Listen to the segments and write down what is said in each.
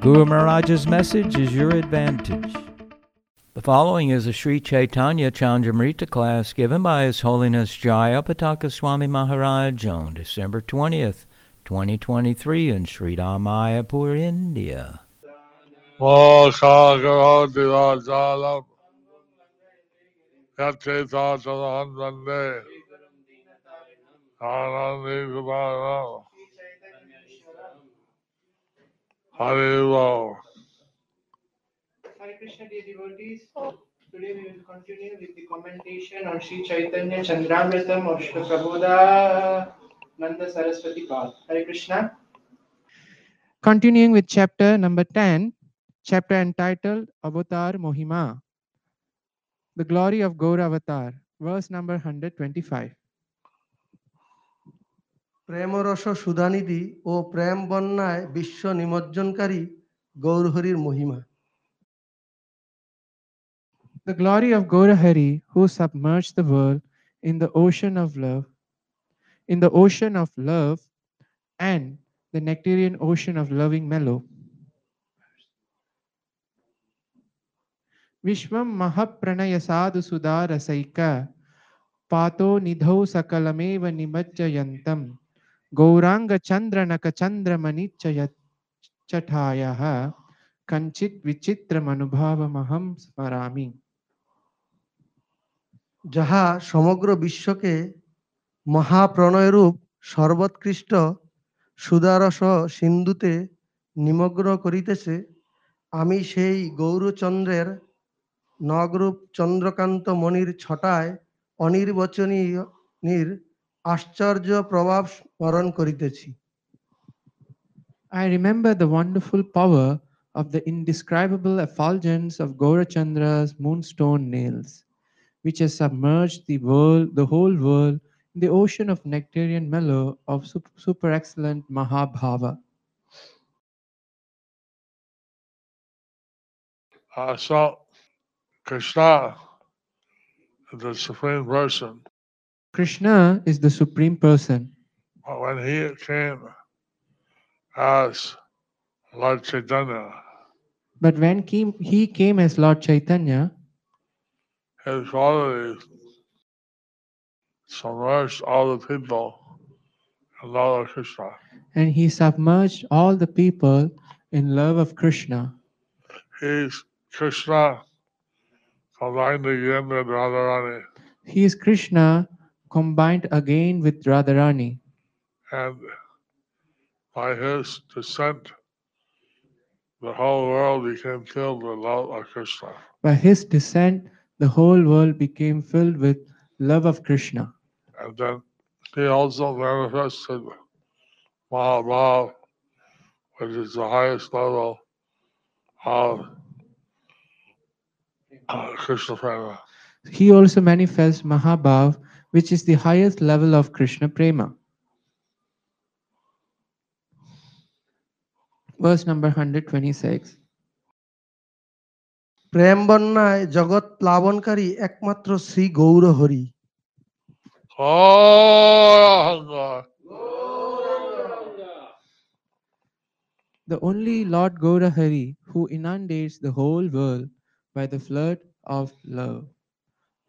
Guru Maharaj's message is your advantage. The following is a Sri Chaitanya Chandramrita class given by His Holiness Jaya Pataka Swami Maharaj on December 20th, 2023 in Sri Mayapur, India. Mokshakarodivajalam Yatetachalam Vande Anandi Vimanam Harivo Hare Krishna, dear devotees. Today we will continue with the commentation on Sri Chaitanya Chandramritam of Shri Prabodha Nanda Saraswati God. Hare Krishna. Continuing with chapter number 10, chapter entitled Avatar Mohima, the glory of Gaura Avatar, verse number 125. প্রেমরস সুধানিধি ও প্রেম বন্যায় বিশ্ব নিমজ্জনকারী গৌরহরির মহিমা The glory of Gaurahari, who submerged the world in the ocean of love, in the ocean of love, and the nectarian ocean of loving mellow. Vishwam Mahapranaya Sadhu Sudara Saika Pato Nidhau Chandra Manichayat Chatayaha Kanchit Vichitram Anubhavamaham Smarami. যাহা সমগ্র বিশ্বকে মহাপ্রণয়রূপ সর্বোৎকৃষ্ট সুদারস সিন্ধুতে নিমগ্ন করিতেছে আমি সেই গৌরচন্দ্রের নগরূপ চন্দ্রকান্ত মণির ছটায় অনির্বচনীয় নির আশ্চর্য প্রভাব স্মরণ করিতেছি I remember the wonderful power of the indescribable effulgence of Gaurachandra's moonstone nails, which has submerged the world, the whole world, in the ocean of nectarian mellow of sup- super excellent Mahabhava. uh, so Krishna is the Supreme Person. Krishna is the supreme person. But when he came as Lord Chaitanya, But when came, he came as Lord Chaitanya, his qualities submerged all the people in love of Krishna. and he submerged all the people in love of Krishna. He's Krishna combined again with Radharani. He is Krishna combined again with Radharani. And by his descent, the whole world became filled with love of Krishna. By his descent, the whole world became filled with love of Krishna. And then he also manifested Mahabhav, which is the highest level of uh, Krishna Prema. He also manifests Mahabhav, which is the highest level of Krishna Prema. Verse number 126. প্রেম বন্যায় জগৎ প্লাবনকারী একমাত্র Shri Gaurhari Oh, The only Lord Gaurahari who inundates the whole world by the flood of love.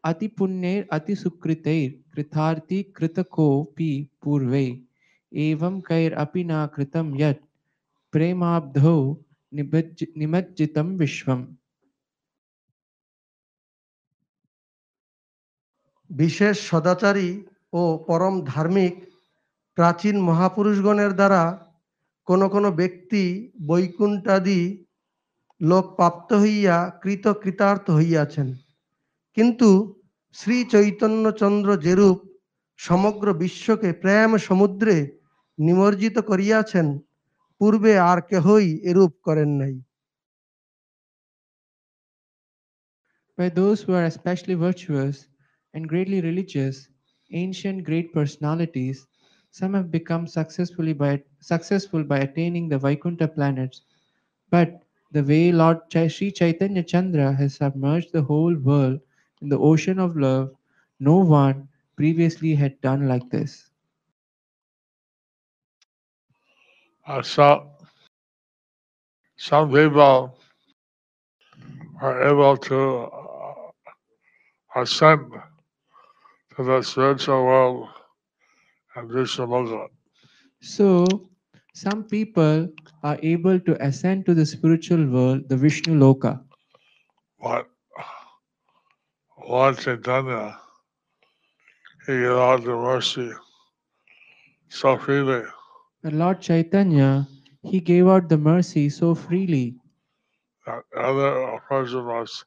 अतिपुण्यैर् अतिसुकृतैर् कृतार्थी कृतकोऽपि पूर्वे। एवं कैरपि न कृतं यत् प्रेमाब्धौ निबज्ज, निमज्जितं विश्वम्। বিশেষ সদাচারী ও পরম ধার্মিক প্রাচীন মহাপুরুষগণের দ্বারা কোনো কোনো ব্যক্তি বৈকুণ্ঠাদি লোক প্রাপ্ত হইয়া কৃত কৃতার্থ হইয়াছেন কিন্তু শ্রী চৈতন্যচন্দ্র যেরূপ সমগ্র বিশ্বকে প্রেম সমুদ্রে নিমজ্জিত করিয়াছেন পূর্বে আর কেহই এরূপ করেন নাই By those who are especially virtuous and greatly religious, ancient great personalities, some have become successfully by, successful by attaining the Vaikuntha planets, but the way Lord Ch Sri Chaitanya Chandra has submerged the whole world in the ocean of love, no one previously had done like this. Uh, so, some people are able to uh, ascend to the spiritual world and some look So, some people are able to ascend to the spiritual world, the Vishnu Loka. But Lord Chaitanya, he gave out the mercy. So freely. But Lord Chaitanya, he gave out the mercy so freely. That whether a person was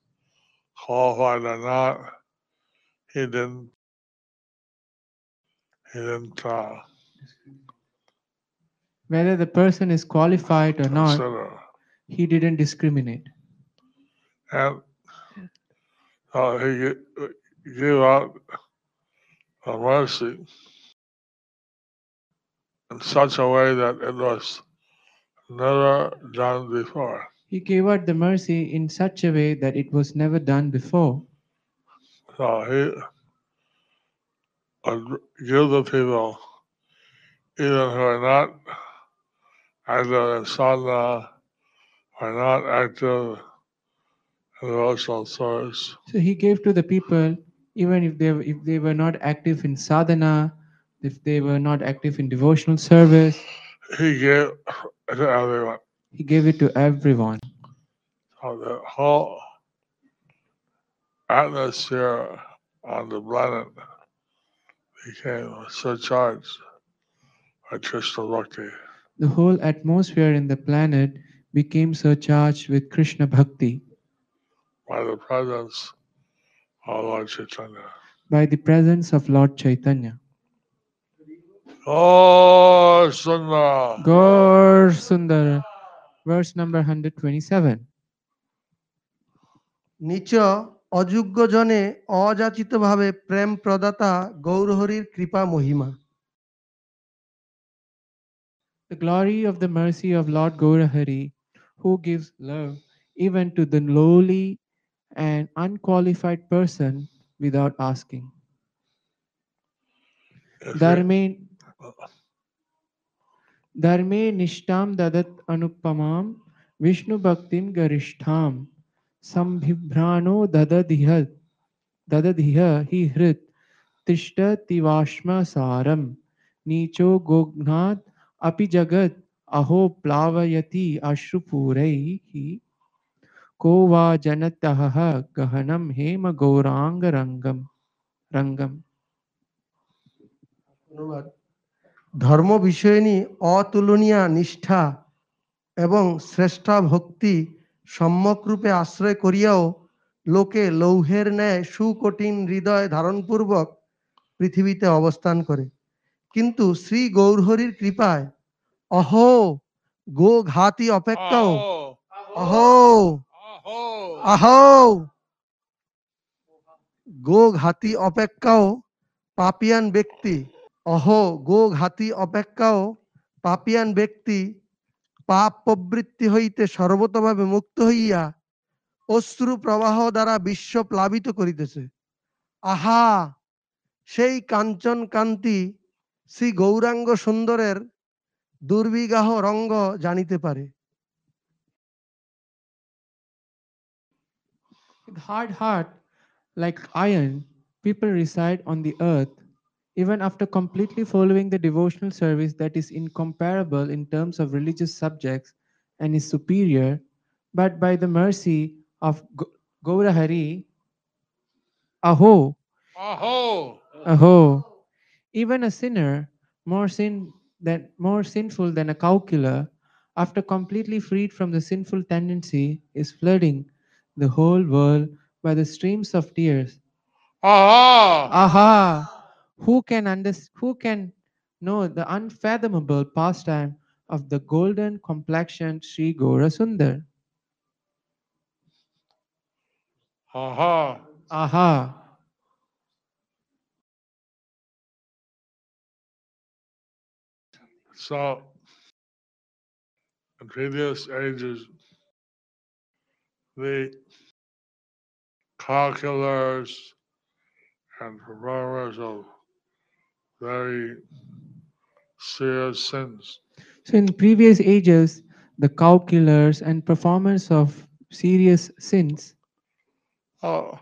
qualified or not, he didn't. He didn't uh, whether the person is qualified or not, consider. he didn't discriminate. And uh, he gave out a mercy in such a way that it was never done before. He gave out the mercy in such a way that it was never done before. So he uh, would give the people, even who are not active in sadhana, are not active in devotional service, So he gave to the people, even if they if they were not active in sadhana, if they were not active in devotional service, he gave to everyone. he gave it to everyone. So the whole atmosphere on the planet became surcharged by Krishna Bhakti. The whole atmosphere in the planet became surcharged with Krishna bhakti by the presence of Lord Chaitanya. by the presence of Lord Chaitanya. Oh, Sundar! Gaur Sundar, verse number 127. নিচ অযোগ্য জনে অযাচিত ভাবে প্রেম প্রদাতা গৌরহরির কৃপা মহিমা The glory of the mercy of Lord Gaurahari, who gives love even to the lowly and unqualified person without asking. Dharme, dharme nishtam dadat anupamam Vishnu bhaktim garishtham sambhibrano dadadiha dadadiha hi hrit tishta tivashma saram nicho gognat api jagat aho plavayati ashrupuraihi va janataha gahanam hema gauranga rangam rangam ধন্যবাদ ধর্ম বিষয়নী অতুলনীয় নিষ্ঠা এবং শ্রেষ্ঠা ভক্তি সম্যকরূপে আশ্রয় করিয়াও লোকে লৌহের ন্যায় সুকঠিন হৃদয় ধারণপূর্বক পৃথিবীতে অবস্থান করে কিন্তু শ্রী গৌরহরির কৃপায় অহো গো ঘাতি অপেক্ষাও অহো আহো। গো ঘাতি অপেক্ষাও পাপিয়ান ব্যক্তি। অহ গো ঘাতি অপেক্ষাও পাপিয়ান ব্যক্তি। পাপ প্রবৃত্তি হইতে সর্বতভাবে মুক্ত হইয়া অশ্রু প্রবাহ দ্বারা বিশ্ব প্লাবিত করিতেছে। আহা, সেই কাঞ্চন কান্তি শ্রী গৌরাঙ্গ সুন্দরের দুর্বিগাহ রঙ্গ জানিতে পারে। Hard heart, like iron, people reside on the earth, even after completely following the devotional service that is incomparable in terms of religious subjects and is superior, but by the mercy of Gaurahari, aho, Aho! aho, even a sinner more sin than more sinful than a cow killer, after completely freed from the sinful tendency, is flooding the whole world by the streams of tears. Aha! Aha! Who can understand? Who can know the unfathomable pastime of the golden complexioned Sri Gaura Sundar? Aha. Aha. So, in previous ages, the calculars and performers of very serious sins So in previous ages, the cow killers and performers of serious sins, Oh,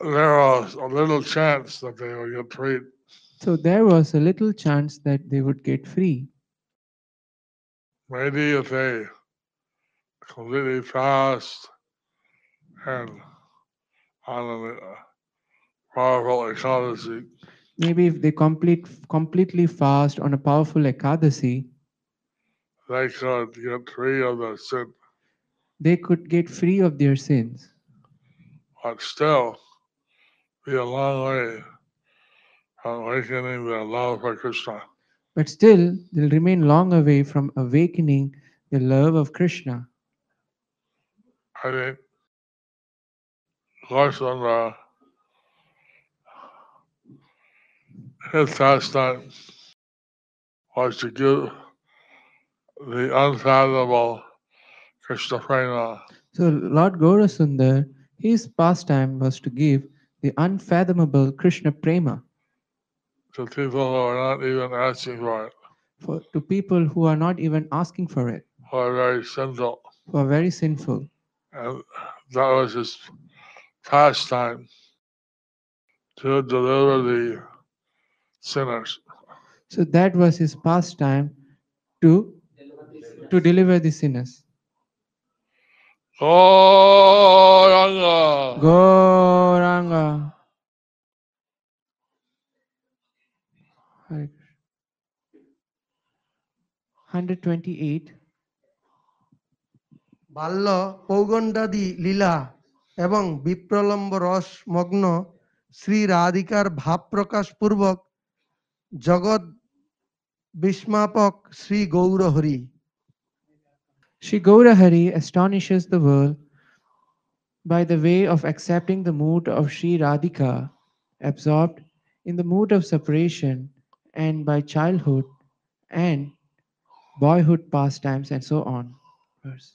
there was a little chance that they would get freed. so there was a little chance that they would get free. Maybe if they completely fast and on a powerful ekadasi, Maybe if they complete completely fast on a powerful ekadasi, they could get free of the sin. they could get free of their sins. But still, be a long way from awakening the love for Krishna. But still, they'll remain long away from awakening the love of Krishna. I think, of course, on the his pastime was to give the unfathomable Krishna prema So Lord Gaurasundar, his pastime was to give the unfathomable Krishna prema to people who are not even asking for it, for, to people who are not even asking for it, who are very sinful. who are very sinful. And that was his pastime to deliver the sinners. So that was his pastime to to deliver the sinners. Gauranga! Gauranga. Hare Krishna. 128. বাল্য পৌগণ্ডাদি লীলা এবং বিপ্রলম্ব রস মগ্ন শ্রী রাধিকার ভাব প্রকাশ পূর্বক জগৎ বিস্মাপক Shri Gaurhari Sri Gaurahari astonishes the world by the way of accepting the mood of Sri Radhika, absorbed in the mood of separation and by childhood and boyhood pastimes and so on. Verse.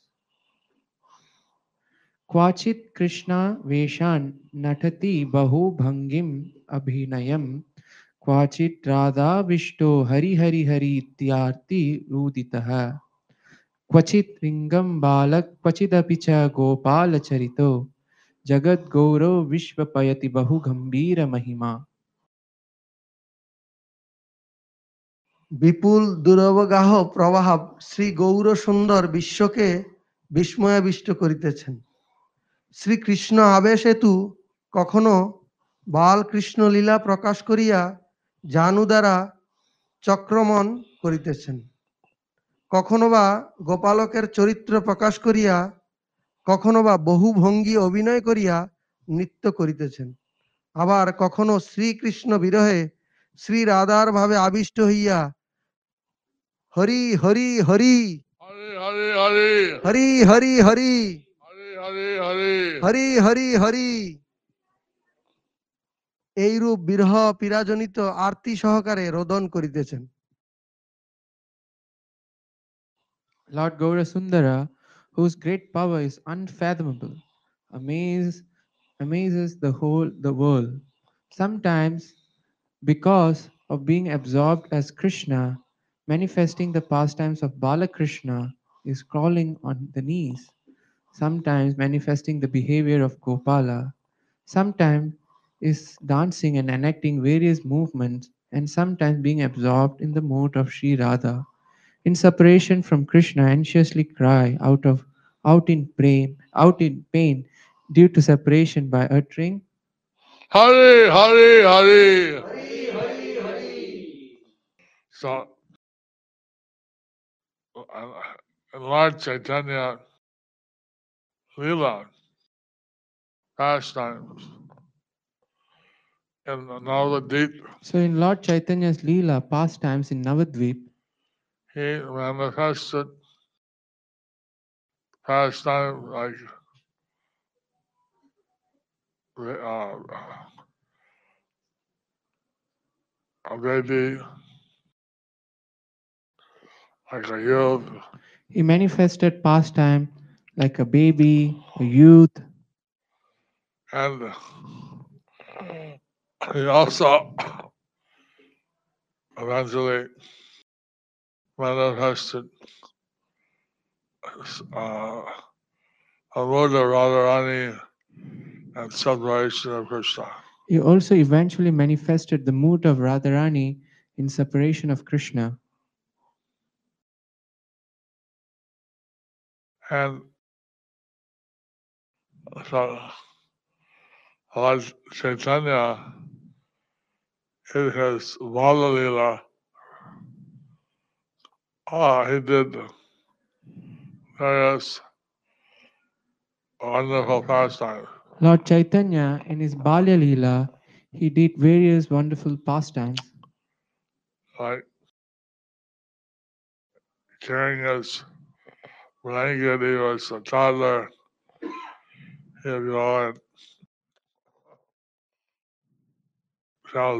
Kwachit Krishna Veshan Natati Bahu Bhangim Abhinayam Kwachit Radha Vishto Hari Hari Hari Ityarti Ruditaha क्वचित रिंगम बालक क्वचिदपि च गोपालचरितो जगद्गौरव विश्वपयति बहु गंभीर महिमा বিপুল দুরবগাহ প্রবাহ শ্রী গৌর সুন্দর বিশ্বকে বিস্ময়াবিষ্ট করিতেছেন শ্রীকৃষ্ণ আবেশ হেতু কখনো বালকৃষ্ণ লীলা প্রকাশ করিয়া জানু দ্বারা চক্রমণ করিতেছেন। কখনো বা গোপালকের চরিত্র প্রকাশ করিয়া কখনো বা বহু ভঙ্গি অভিনয় করিয়া নৃত্য করিতেছেন। আবার কখনো শ্রীকৃষ্ণ বিরহে শ্রী রাধার ভাবে আবিষ্ট হইয়া হরি হরি হরি হরি হরি হরি। Hari Hari হরি হরি হরি এইরূপ বিরহ পীড়াজনিত আরতি সহকারে রোদন করিতেছেন Lord Gaura Sundara, whose great power is unfathomable, amaze, amazes the whole the world. Sometimes, because of being absorbed as Krishna, manifesting the pastimes of Balakrishna, is crawling on the knees. Sometimes manifesting the behavior of Gopala. Sometimes is dancing and enacting various movements, and sometimes being absorbed in the mood of Sri Radha in separation from Krishna, anxiously cry out of out in pain, out in pain due to separation by uttering Hari Hari Hari So, uh, Lord Chaitanya Leela pastimes in Navadvip, So in Lord Chaitanya's Leela pastimes in Navadvip, he manifested pastime like uh, a baby, like a youth, He manifested pastime like a baby, a youth, and he also eventually manifested uh, of Radharani and separation of Krishna. He also eventually manifested the mood of Radharani in separation of Krishna. And Lord Chaitanya, in his Valalila, ah, he did various wonderful pastimes. Lord Chaitanya, in his Balya Leela, he did various wonderful pastimes, like carrying his blanket, he was a toddler. He'd go and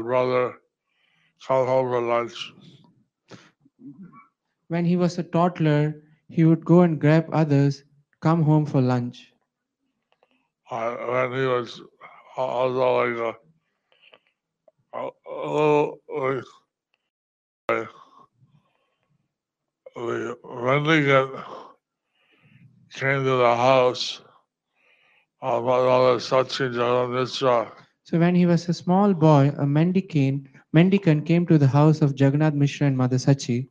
brother, come home for lunch. When he was a toddler, he would go and grab others, come home for lunch. Uh, when he was also like a, a, a little, like, uh, the Rendlingen came to the house uh, about all the Sachin Jagannath So when he was a small boy, a mendicant, mendicant came to the house of Jagannath Mishra and Mother Sachi.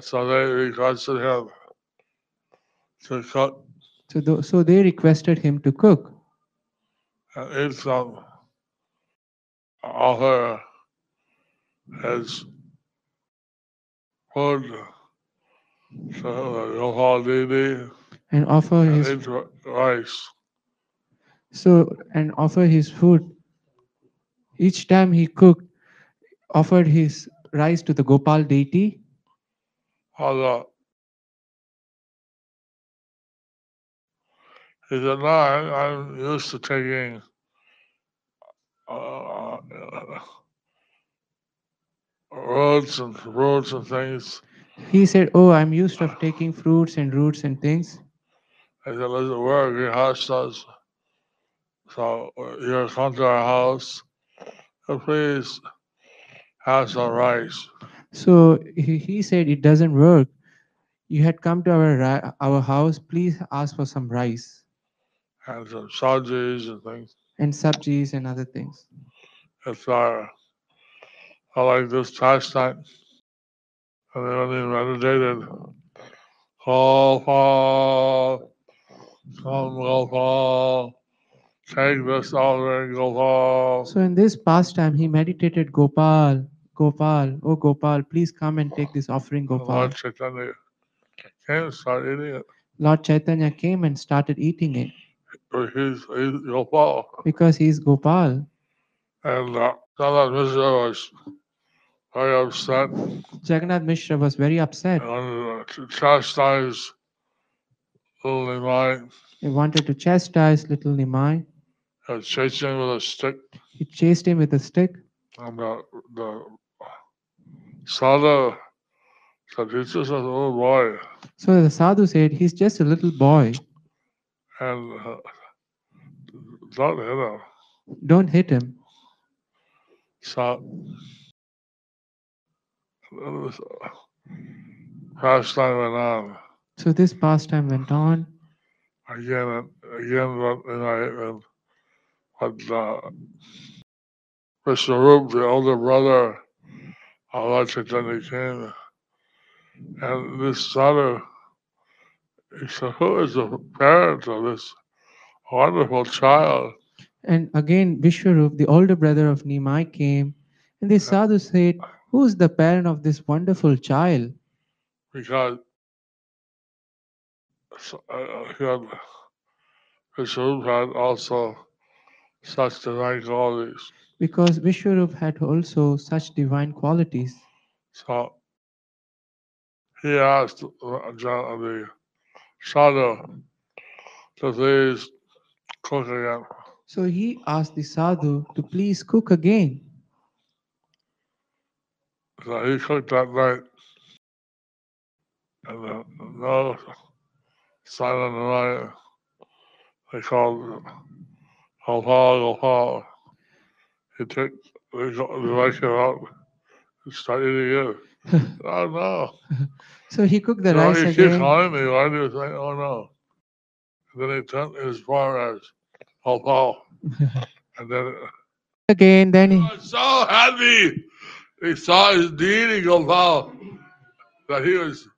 So they requested him to cook So, tho- so they requested him to cook and eat some offer his food to Gopal Didi and offer and his eat rice. So and offer his food. Each time he cooked, offered his rice to the Gopal deity. Although he said, no, I, I'm used to taking uh, roots and fruits and things. He said, "Oh, I'm used of taking fruits and roots and things." I said, listen, we're grihastas. So uh, you're come to our house. Please have some rice. So he, he said, "It doesn't work. You had come to our our house. Please ask for some rice and some sabjis and things. and sabjis and other things." It's our, I like this pastime. And then when he meditated, Gopal, come Gopal, take this offering, Gopal. So in this pastime, he meditated, "Gopal, Gopal, oh Gopal, please come and take this offering, Gopal." Lord Chaitanya came and started eating it. Lord Chaitanya came and started eating it He's, he's Gopal. because he is Gopal. And uh, Sanat Mishra was very upset Jagannath Mishra was very upset. and wanted to chastise little Nimai He wanted to chastise little Nimai. And chase him with a stick. He chased him with a stick. And the, the said, he's just a little boy. So the sadhu said, He's just a little boy. And uh, don't hit him. Don't hit him. So this pastime went on. So this pastime went on. again and again and I and what uh Mr. The older brother Chaitanya came and this daughter he said, Who is the parent of this wonderful child? And again, Vishwarup, the older brother of Nimai, came. And the sadhu said, Who's the parent of this wonderful child? Because so, uh, he had, Mr. Had also such divine qualities. Because Vishwarup had also such divine qualities. So he asked uh, the shadow to please cook again. So he asked the sadhu to please cook again. So he cooked that night. And uh, no sign on the night. They called Gopal, Gopal. He took the, rice out and started it. oh no. So he cooked the you know, rice he keep again. calling me. Why do you think, oh no? And then he turned as far as Gopal. and then Again, then he, was so happy. He saw his deity Gopal that he was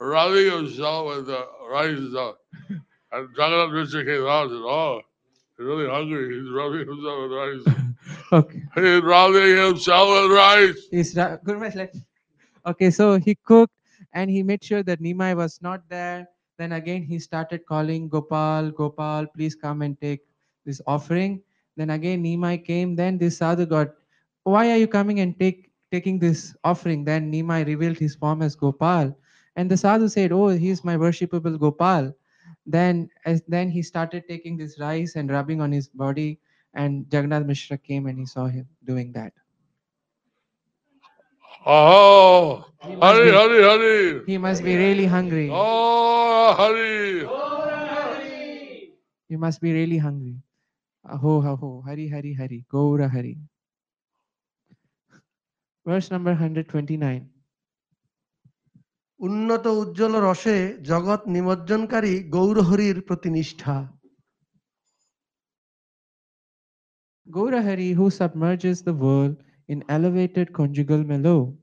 rubbing himself with the rice. uh, And Jagannath Mishra came out and said, Oh, really hungry. He's rubbing himself with rice. okay. he's rubbing himself with rice. He's Gurmesh, Okay, so he cooked and he made sure that Nimai was not there. Then again, he started calling Gopal, Gopal, please come and take this offering. Then again, Nimai came. Then this sadhu got, why are you coming and take taking this offering? Then Nimai revealed his form as Gopal, and the sadhu said, "Oh, he is my worshipable Gopal." Then, as then he started taking this rice and rubbing on his body, and Jagannath Mishra came and he saw him doing that. Oh, He Hari, Hari, Hari. He must be really hungry. Oh, Hari. You must be really hungry. Aho, aho, Hari, Hari, Hari, Gaura Hari. Verse number 129. উন্নত উজ্জ্বল রসে জগৎ নিমজ্জনকারী গৌরহরির প্রতি নিষ্ঠা Gaura Hari, who submerges the world in elevated conjugal mellow.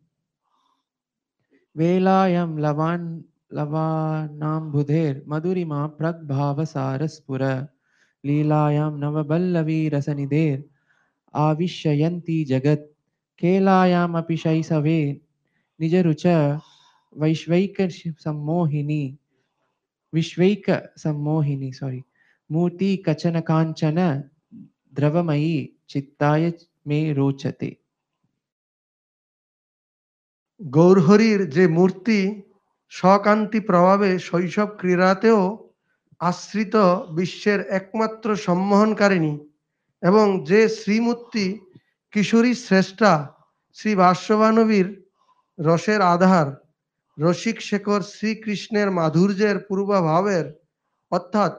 Velayam lavan lavanam budher madurima pragbhava saraspura leelayam navaballavi rasanidher avishyayanti jagat kelayam api shaisave nijarucha vaishvaika sammohini. Vishvaika sammohini, sorry. Murti kachana kanchana দ্রবময়ী চিত্তায় মে রোচতে গৌরহরির যে মূর্তি স্বকান্তি প্রভাবে শৈশব ক্রীড়াতেও আশ্রিত বিশ্বের একমাত্র সম্মোহনকারিণী এবং যে শ্রীমূর্তি কিশোরী শ্রেষ্ঠা শ্রী ভাষ্যবানবীর রসের আধার রসিক শেখর শ্রীকৃষ্ণের মাধুর্যের পূর্বভাবের, অর্থাৎ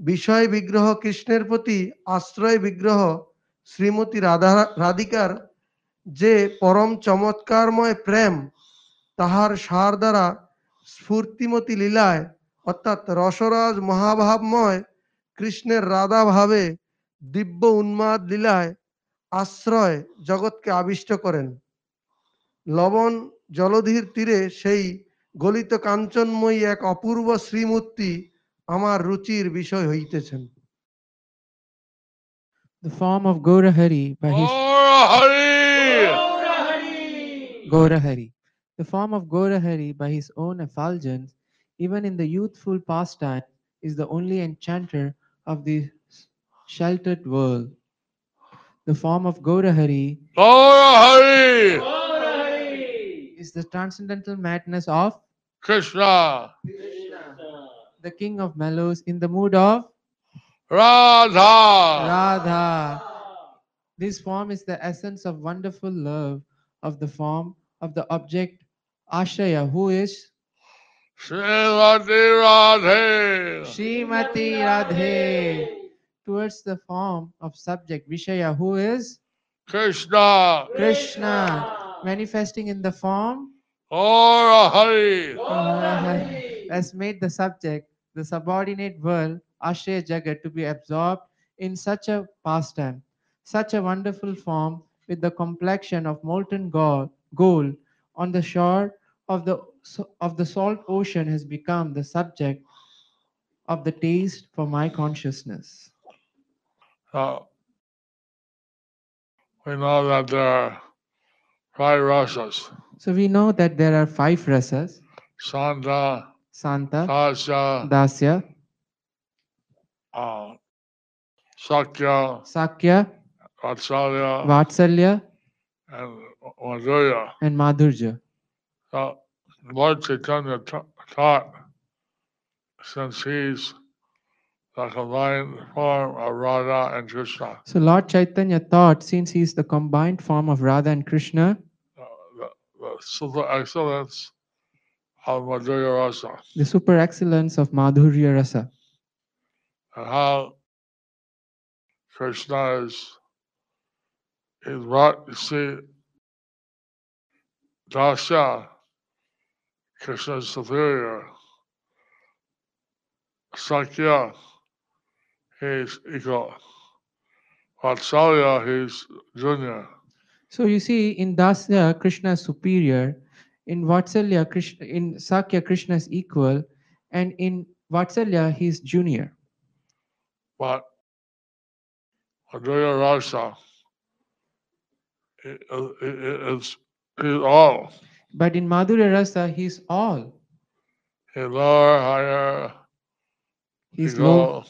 বিষয় বিগ্রহ কৃষ্ণের প্রতি আশ্রয় বিগ্রহ শ্রীমতী রাধা রাধিকার যে পরম চমৎকারময় প্রেম তাহার সার দ্বারা স্ফূর্তিমতী লীলায়, অর্থাৎ রসরাজ মহাভাবময় কৃষ্ণের রাধা ভাবে দিব্য উন্মাদ লীলায় আশ্রয় জগৎকে আবিষ্ট করেন। লবণ জলধির তীরে সেই গলিত কাঞ্চনময়ী এক অপূর্ব শ্রীমূর্তি আমার রুচির বিষয় হইতেছেন The form of Gaurahari by his Oh, Hari. Gaurahari. The form of Gaurahari by his own effulgence, even in the youthful pastime, is the only enchanter of the sheltered world. The form of Gaurahari Oh, Hari. Is the transcendental madness of Krishna. the king of mellows in the mood of Radha. Radha. This form is the essence of wonderful love of the form of the object Ashaya, who is Srimati Radhe. Srimati Radhe, towards the form of subject Vishaya, who is Krishna. Krishna, manifesting in the form Hari. has made the subject, the subordinate world, Ashaya Jagat, to be absorbed in such a pastime, such a wonderful form with the complexion of molten gold, gold on the shore of the of the salt ocean has become the subject of the taste for my consciousness. So, we know that there are five rasas. So we know that there are five rasas: Santa, Santa, Tasya, Dasya, uh, Sakya, Sakya, Vatsalya, Vatsalya, and Madhurya. and Madhurya. So, Lord Chaitanya ta- taught, since he's the combined form of Radha and Krishna. So Lord Chaitanya thought, since he is the combined form of Radha and Krishna, Uh, super excellence of Madhurya Rasa. The super excellence of Madhurya Rasa, and how Krishna is is brought you see Dasya Krishna superior. Sakya he's equal Vatsalya he's junior So you see, in Dasya, Krishna is superior. In Vatsalya, Krishna, in Sakya, Krishna is equal, and in Vatsalya, he is junior. but Madhurya Rasa i- is is all But in Madhurya Rasa, he is all. He's lower, higher, He's equal, low.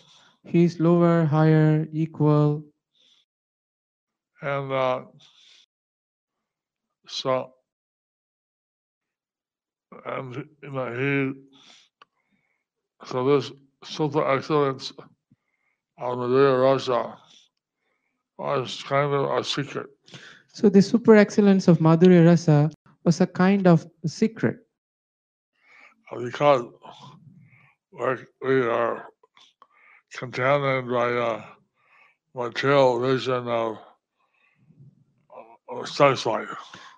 He's lower, higher, equal. and uh, so and you know he so this super excellence of Madhurya Rasa was kind of a secret. So the super excellence of Madhurya Rasa was a kind of secret because we are contaminated by uh, material vision of, of sex life.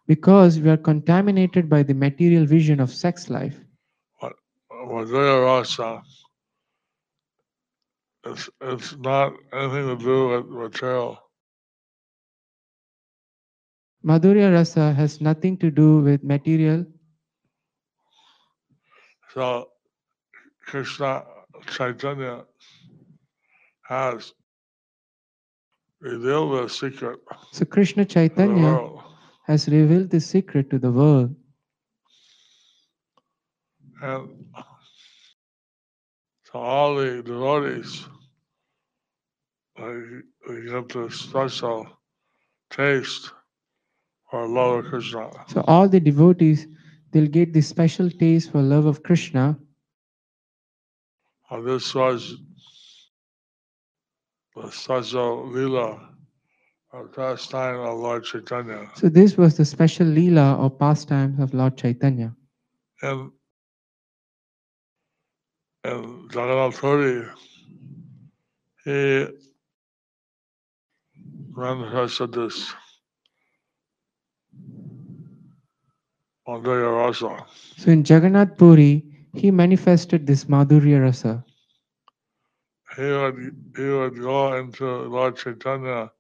Because we are contaminated by the material vision of sex life. Madhurya Rasa, it's, it's not anything to do with material. Madhurya Rasa has nothing to do with material. So Krishna Chaitanya has revealed the secret So Krishna Chaitanya. Has revealed this secret to the world. And so all the devotees, they get this special taste for love of Krishna. So all the devotees, they'll get this special taste for love of Krishna. And this was the special lila pastime of Lord Chaitanya. So this was the special leela or pastimes of Lord Chaitanya. And and Jagannath Puri, he manifested this Madhurya Rasa. So in Jagannath Puri, he manifested this Madhurya Rasa. He would he would go into Lord Chaitanya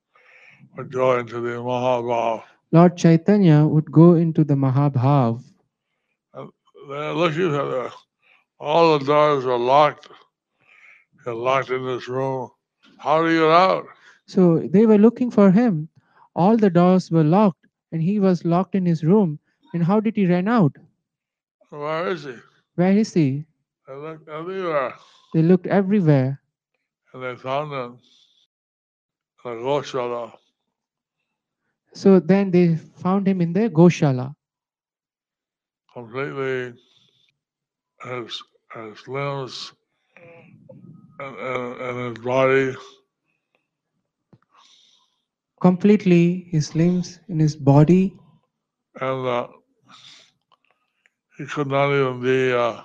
would go into the Mahabhav. Lord Chaitanya would go into the Mahabhav. Uh, They're looking at all the doors are locked. You're locked in this room. How do you get out? So they were looking for him. All the doors were locked and he was locked in his room. And how did he run out? Where is he? Where is he? They looked everywhere. They looked everywhere And they found him a Goshala. So then they found him in the Goshala. completely his his limbs and, and, and his body Completely his limbs in his body. and uh, he could not even be uh,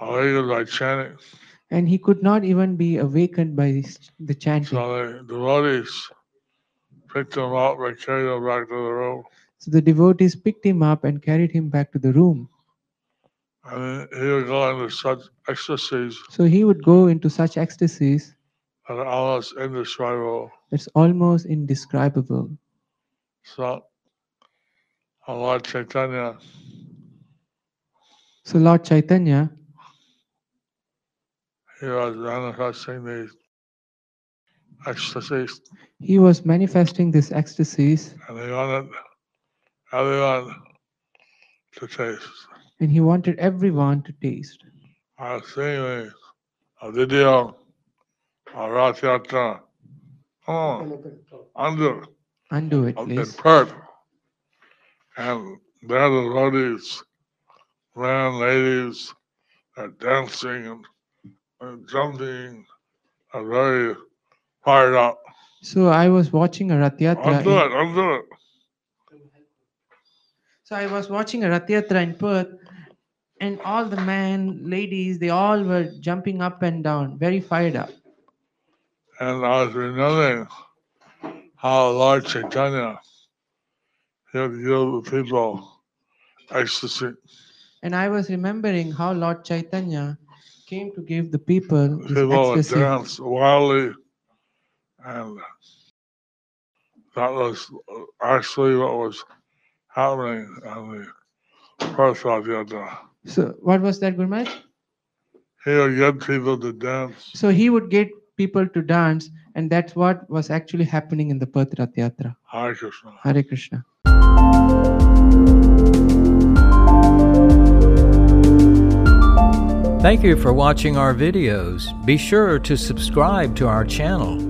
awakened by chanting. And he could not even be awakened by the chanting. So the devotees picked him up and carried him back to the room. So the devotees picked him up and carried him back to the room. And he would go into such ecstasies So he would go into such ecstasies that almost indescribable. that's almost indescribable. So our Lord Chaitanya So Lord Chaitanya, he was manifesting these ecstasies he was manifesting this ecstasies and he wanted everyone to taste. and he wanted everyone to taste. I was seeing a video of Rath Yatra. Oh, under Undo it, in please. Perth. And there the devotees, men, ladies, are dancing and and jumping and very fired up. So I was watching a Rath Yatra. I'll do it. I'll do it. So I was watching a Rath Yatra in Perth, and all the men, ladies, they all were jumping up and down, very fired up. And I was remembering how Lord Chaitanya he would the people ecstasy. And I was remembering how Lord Chaitanya came to give the people People ecstasy. dance wildly, and uh, that was uh, actually what was happening on the first Rath Yatra. So what was that, Gurmaj? He would get people to dance. So he would get people to dance, and that's what was actually happening in the Perth Rath Yatra. Hare Krishna. Hare Krishna. Thank you for watching our videos. Be sure to subscribe to our channel.